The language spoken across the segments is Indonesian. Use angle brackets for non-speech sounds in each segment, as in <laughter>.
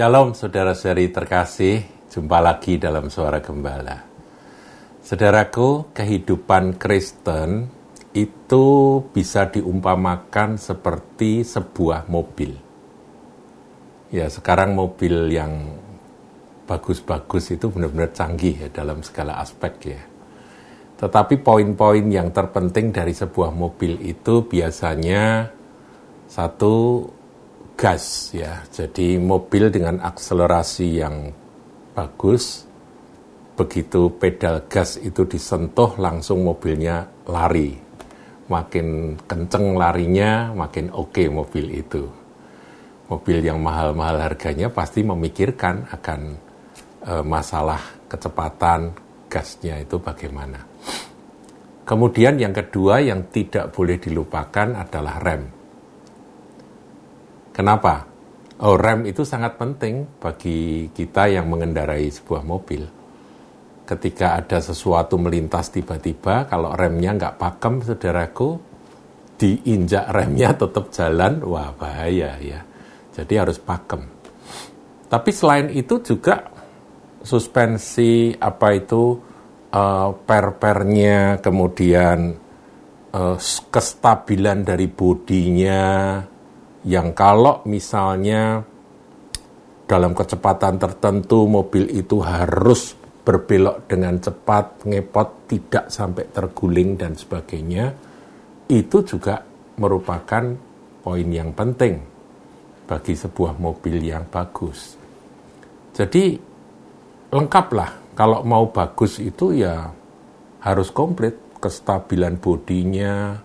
Shalom saudara-saudari terkasih, jumpa lagi dalam Suara Gembala. Saudaraku, kehidupan Kristen itu bisa diumpamakan seperti sebuah mobil. Ya, sekarang mobil yang bagus-bagus itu benar-benar canggih ya dalam segala aspek ya. Tetapi poin-poin yang terpenting dari sebuah mobil itu biasanya satu gas ya. Jadi mobil dengan akselerasi yang bagus, begitu pedal gas itu disentuh langsung mobilnya lari. Makin kenceng larinya, makin oke okay mobil itu. Mobil yang mahal-mahal harganya pasti memikirkan akan e, masalah kecepatan gasnya itu bagaimana. Kemudian yang kedua yang tidak boleh dilupakan adalah rem Kenapa? Oh, rem itu sangat penting bagi kita yang mengendarai sebuah mobil. Ketika ada sesuatu melintas tiba-tiba, kalau remnya nggak pakem, saudaraku, diinjak remnya <laughs> tetap jalan, wah bahaya ya. Jadi harus pakem. Tapi selain itu juga suspensi apa itu uh, per-pernya, kemudian uh, kestabilan dari bodinya, yang kalau misalnya dalam kecepatan tertentu mobil itu harus berbelok dengan cepat, ngepot, tidak sampai terguling dan sebagainya, itu juga merupakan poin yang penting bagi sebuah mobil yang bagus. Jadi lengkaplah kalau mau bagus itu ya harus komplit kestabilan bodinya,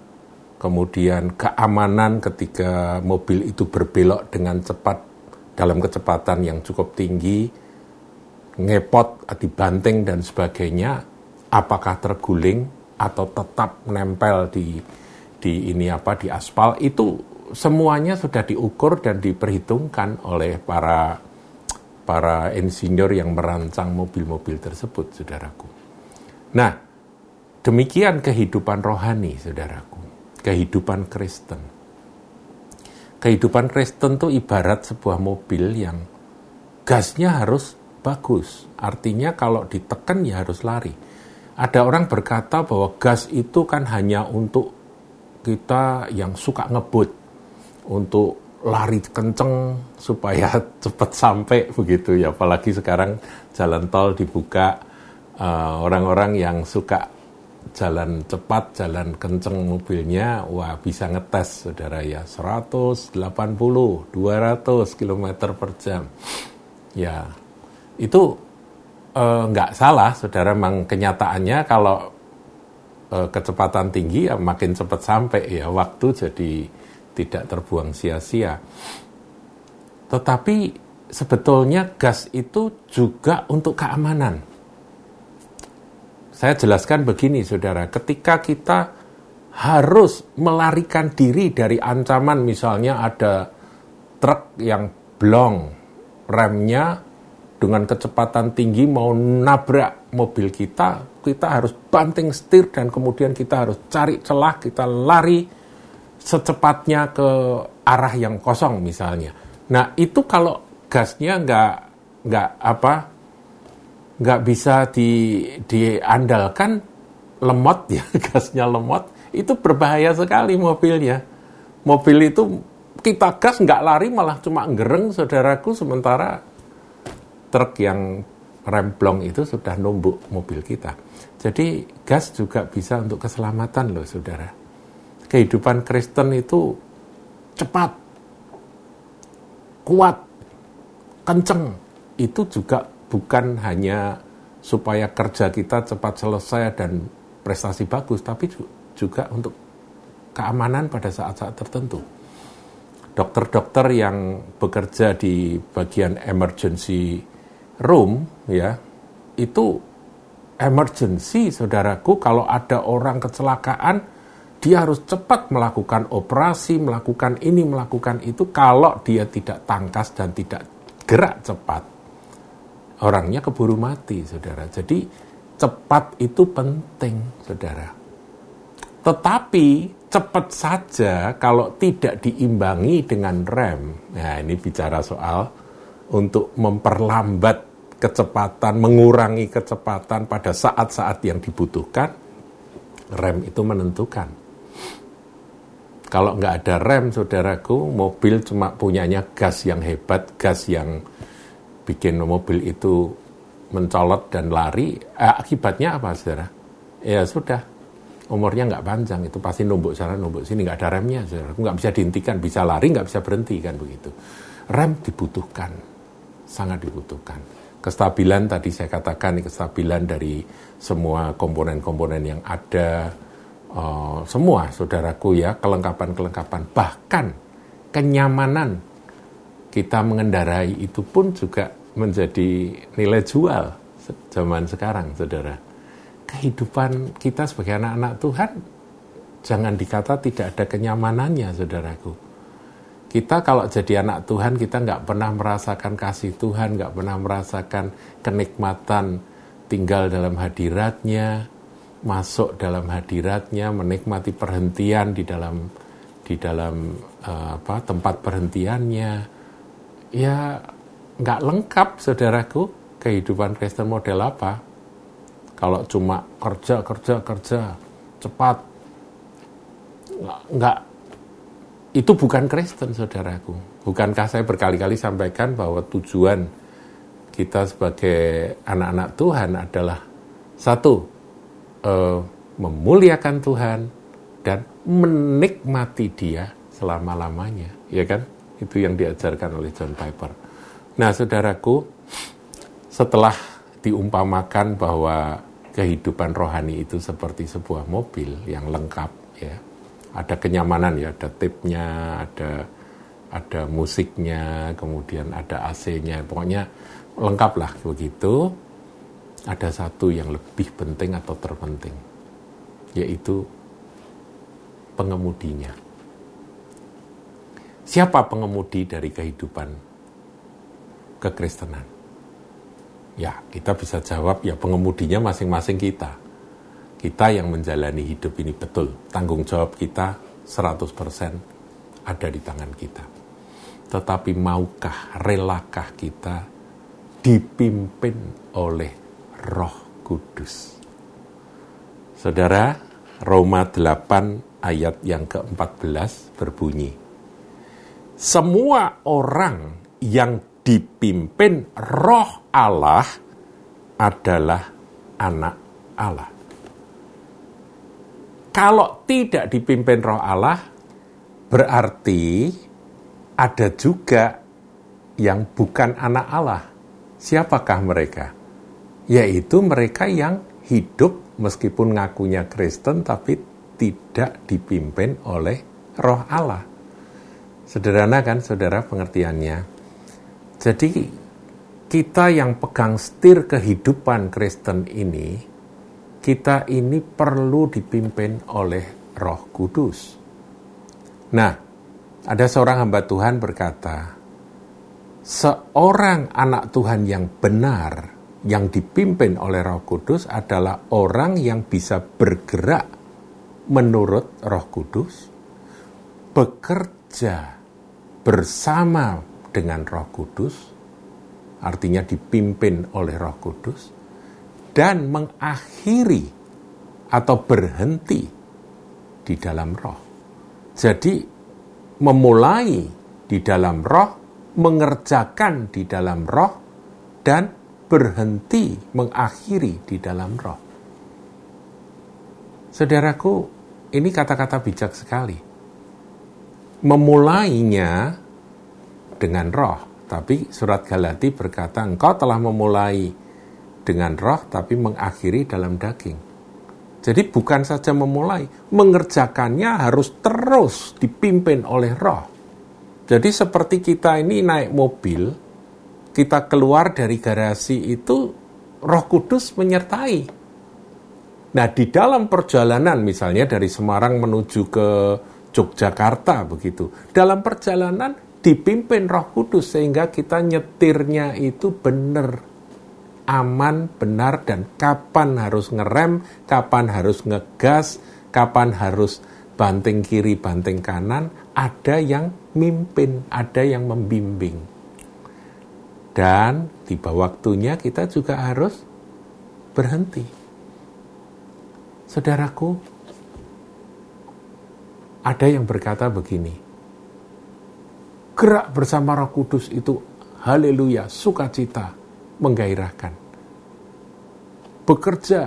kemudian keamanan ketika mobil itu berbelok dengan cepat dalam kecepatan yang cukup tinggi, ngepot, dibanting dan sebagainya, apakah terguling atau tetap nempel di di ini apa di aspal itu semuanya sudah diukur dan diperhitungkan oleh para para insinyur yang merancang mobil-mobil tersebut, saudaraku. Nah, demikian kehidupan rohani, saudaraku kehidupan Kristen. Kehidupan Kristen itu ibarat sebuah mobil yang gasnya harus bagus. Artinya kalau ditekan ya harus lari. Ada orang berkata bahwa gas itu kan hanya untuk kita yang suka ngebut. Untuk lari kenceng supaya <laughs> cepat sampai begitu ya. Apalagi sekarang jalan tol dibuka eh, orang-orang uh, yang suka jalan cepat, jalan kenceng mobilnya, wah bisa ngetes saudara ya, 180, 200 km per jam. Ya, itu eh, nggak salah saudara, memang kenyataannya kalau eh, kecepatan tinggi ya makin cepat sampai ya, waktu jadi tidak terbuang sia-sia. Tetapi sebetulnya gas itu juga untuk keamanan saya jelaskan begini, saudara. Ketika kita harus melarikan diri dari ancaman, misalnya ada truk yang blong, remnya dengan kecepatan tinggi mau nabrak mobil kita, kita harus banting setir dan kemudian kita harus cari celah, kita lari secepatnya ke arah yang kosong misalnya. Nah itu kalau gasnya nggak nggak apa nggak bisa di, diandalkan lemot ya <laughs> gasnya lemot itu berbahaya sekali mobilnya. Mobil itu kita gas nggak lari malah cuma gereng saudaraku sementara truk yang remblong itu sudah numbuk mobil kita. Jadi gas juga bisa untuk keselamatan loh saudara. Kehidupan Kristen itu cepat kuat kenceng itu juga bukan hanya supaya kerja kita cepat selesai dan prestasi bagus, tapi juga untuk keamanan pada saat-saat tertentu. Dokter-dokter yang bekerja di bagian emergency room, ya, itu emergency, saudaraku, kalau ada orang kecelakaan, dia harus cepat melakukan operasi, melakukan ini, melakukan itu. Kalau dia tidak tangkas dan tidak gerak cepat, orangnya keburu mati, saudara. Jadi cepat itu penting, saudara. Tetapi cepat saja kalau tidak diimbangi dengan rem. Nah, ini bicara soal untuk memperlambat kecepatan, mengurangi kecepatan pada saat-saat yang dibutuhkan, rem itu menentukan. Kalau nggak ada rem, saudaraku, mobil cuma punyanya gas yang hebat, gas yang bikin mobil itu mencolot dan lari. Eh, akibatnya apa, saudara? Ya sudah, umurnya nggak panjang, itu pasti numbuk sana, numbuk sini, nggak ada remnya, saudara. Nggak bisa dihentikan, bisa lari, nggak bisa berhenti, kan begitu. Rem dibutuhkan, sangat dibutuhkan. Kestabilan tadi saya katakan, kestabilan dari semua komponen-komponen yang ada, uh, semua saudaraku ya, kelengkapan-kelengkapan, bahkan kenyamanan kita mengendarai itu pun juga menjadi nilai jual zaman sekarang, saudara. Kehidupan kita sebagai anak-anak Tuhan, jangan dikata tidak ada kenyamanannya, saudaraku. Kita kalau jadi anak Tuhan, kita nggak pernah merasakan kasih Tuhan, nggak pernah merasakan kenikmatan tinggal dalam hadiratnya, masuk dalam hadiratnya, menikmati perhentian di dalam di dalam uh, apa tempat perhentiannya. Ya nggak lengkap, saudaraku, kehidupan Kristen model apa? Kalau cuma kerja, kerja, kerja, cepat, nggak, itu bukan Kristen, saudaraku. Bukankah saya berkali-kali sampaikan bahwa tujuan kita sebagai anak-anak Tuhan adalah satu, uh, memuliakan Tuhan dan menikmati Dia selama-lamanya, ya kan? Itu yang diajarkan oleh John Piper. Nah, saudaraku, setelah diumpamakan bahwa kehidupan rohani itu seperti sebuah mobil yang lengkap, ya, ada kenyamanan ya, ada tipnya, ada ada musiknya, kemudian ada AC-nya, pokoknya lengkap lah begitu ada satu yang lebih penting atau terpenting, yaitu pengemudinya. Siapa pengemudi dari kehidupan kekristenan? Ya, kita bisa jawab ya pengemudinya masing-masing kita. Kita yang menjalani hidup ini betul. Tanggung jawab kita 100% ada di tangan kita. Tetapi maukah, relakah kita dipimpin oleh Roh Kudus. Saudara, Roma 8 ayat yang ke-14 berbunyi, Semua orang yang dipimpin roh Allah adalah anak Allah. Kalau tidak dipimpin roh Allah, berarti ada juga yang bukan anak Allah. Siapakah mereka? yaitu mereka yang hidup meskipun ngakunya Kristen tapi tidak dipimpin oleh roh Allah. Sederhana kan saudara pengertiannya. Jadi kita yang pegang setir kehidupan Kristen ini, kita ini perlu dipimpin oleh roh kudus. Nah, ada seorang hamba Tuhan berkata, seorang anak Tuhan yang benar yang dipimpin oleh Roh Kudus adalah orang yang bisa bergerak menurut Roh Kudus, bekerja bersama dengan Roh Kudus, artinya dipimpin oleh Roh Kudus, dan mengakhiri atau berhenti di dalam Roh. Jadi, memulai di dalam Roh, mengerjakan di dalam Roh, dan berhenti mengakhiri di dalam roh. Saudaraku, ini kata-kata bijak sekali. Memulainya dengan roh, tapi surat Galati berkata, engkau telah memulai dengan roh, tapi mengakhiri dalam daging. Jadi bukan saja memulai, mengerjakannya harus terus dipimpin oleh roh. Jadi seperti kita ini naik mobil, kita keluar dari garasi itu Roh Kudus menyertai. Nah, di dalam perjalanan misalnya dari Semarang menuju ke Yogyakarta begitu. Dalam perjalanan dipimpin Roh Kudus sehingga kita nyetirnya itu benar aman, benar dan kapan harus ngerem, kapan harus ngegas, kapan harus banting kiri, banting kanan, ada yang mimpin, ada yang membimbing. Dan tiba waktunya kita juga harus berhenti. Saudaraku, ada yang berkata begini, gerak bersama roh kudus itu haleluya, sukacita, menggairahkan. Bekerja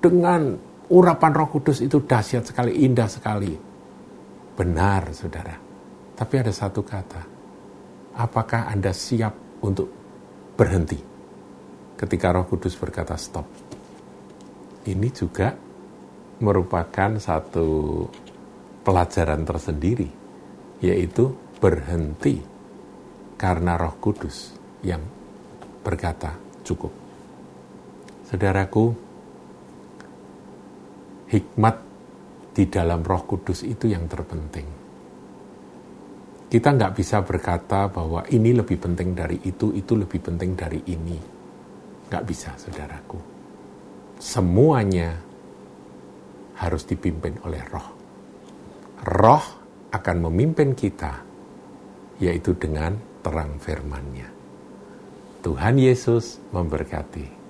dengan urapan roh kudus itu dahsyat sekali, indah sekali. Benar, saudara. Tapi ada satu kata, apakah Anda siap untuk berhenti ketika roh kudus berkata stop? Ini juga merupakan satu pelajaran tersendiri, yaitu berhenti karena Roh Kudus yang berkata cukup. Saudaraku, hikmat di dalam Roh Kudus itu yang terpenting. Kita nggak bisa berkata bahwa ini lebih penting dari itu, itu lebih penting dari ini. Nggak bisa, saudaraku. Semuanya harus dipimpin oleh roh. Roh akan memimpin kita yaitu dengan terang firman-Nya. Tuhan Yesus memberkati.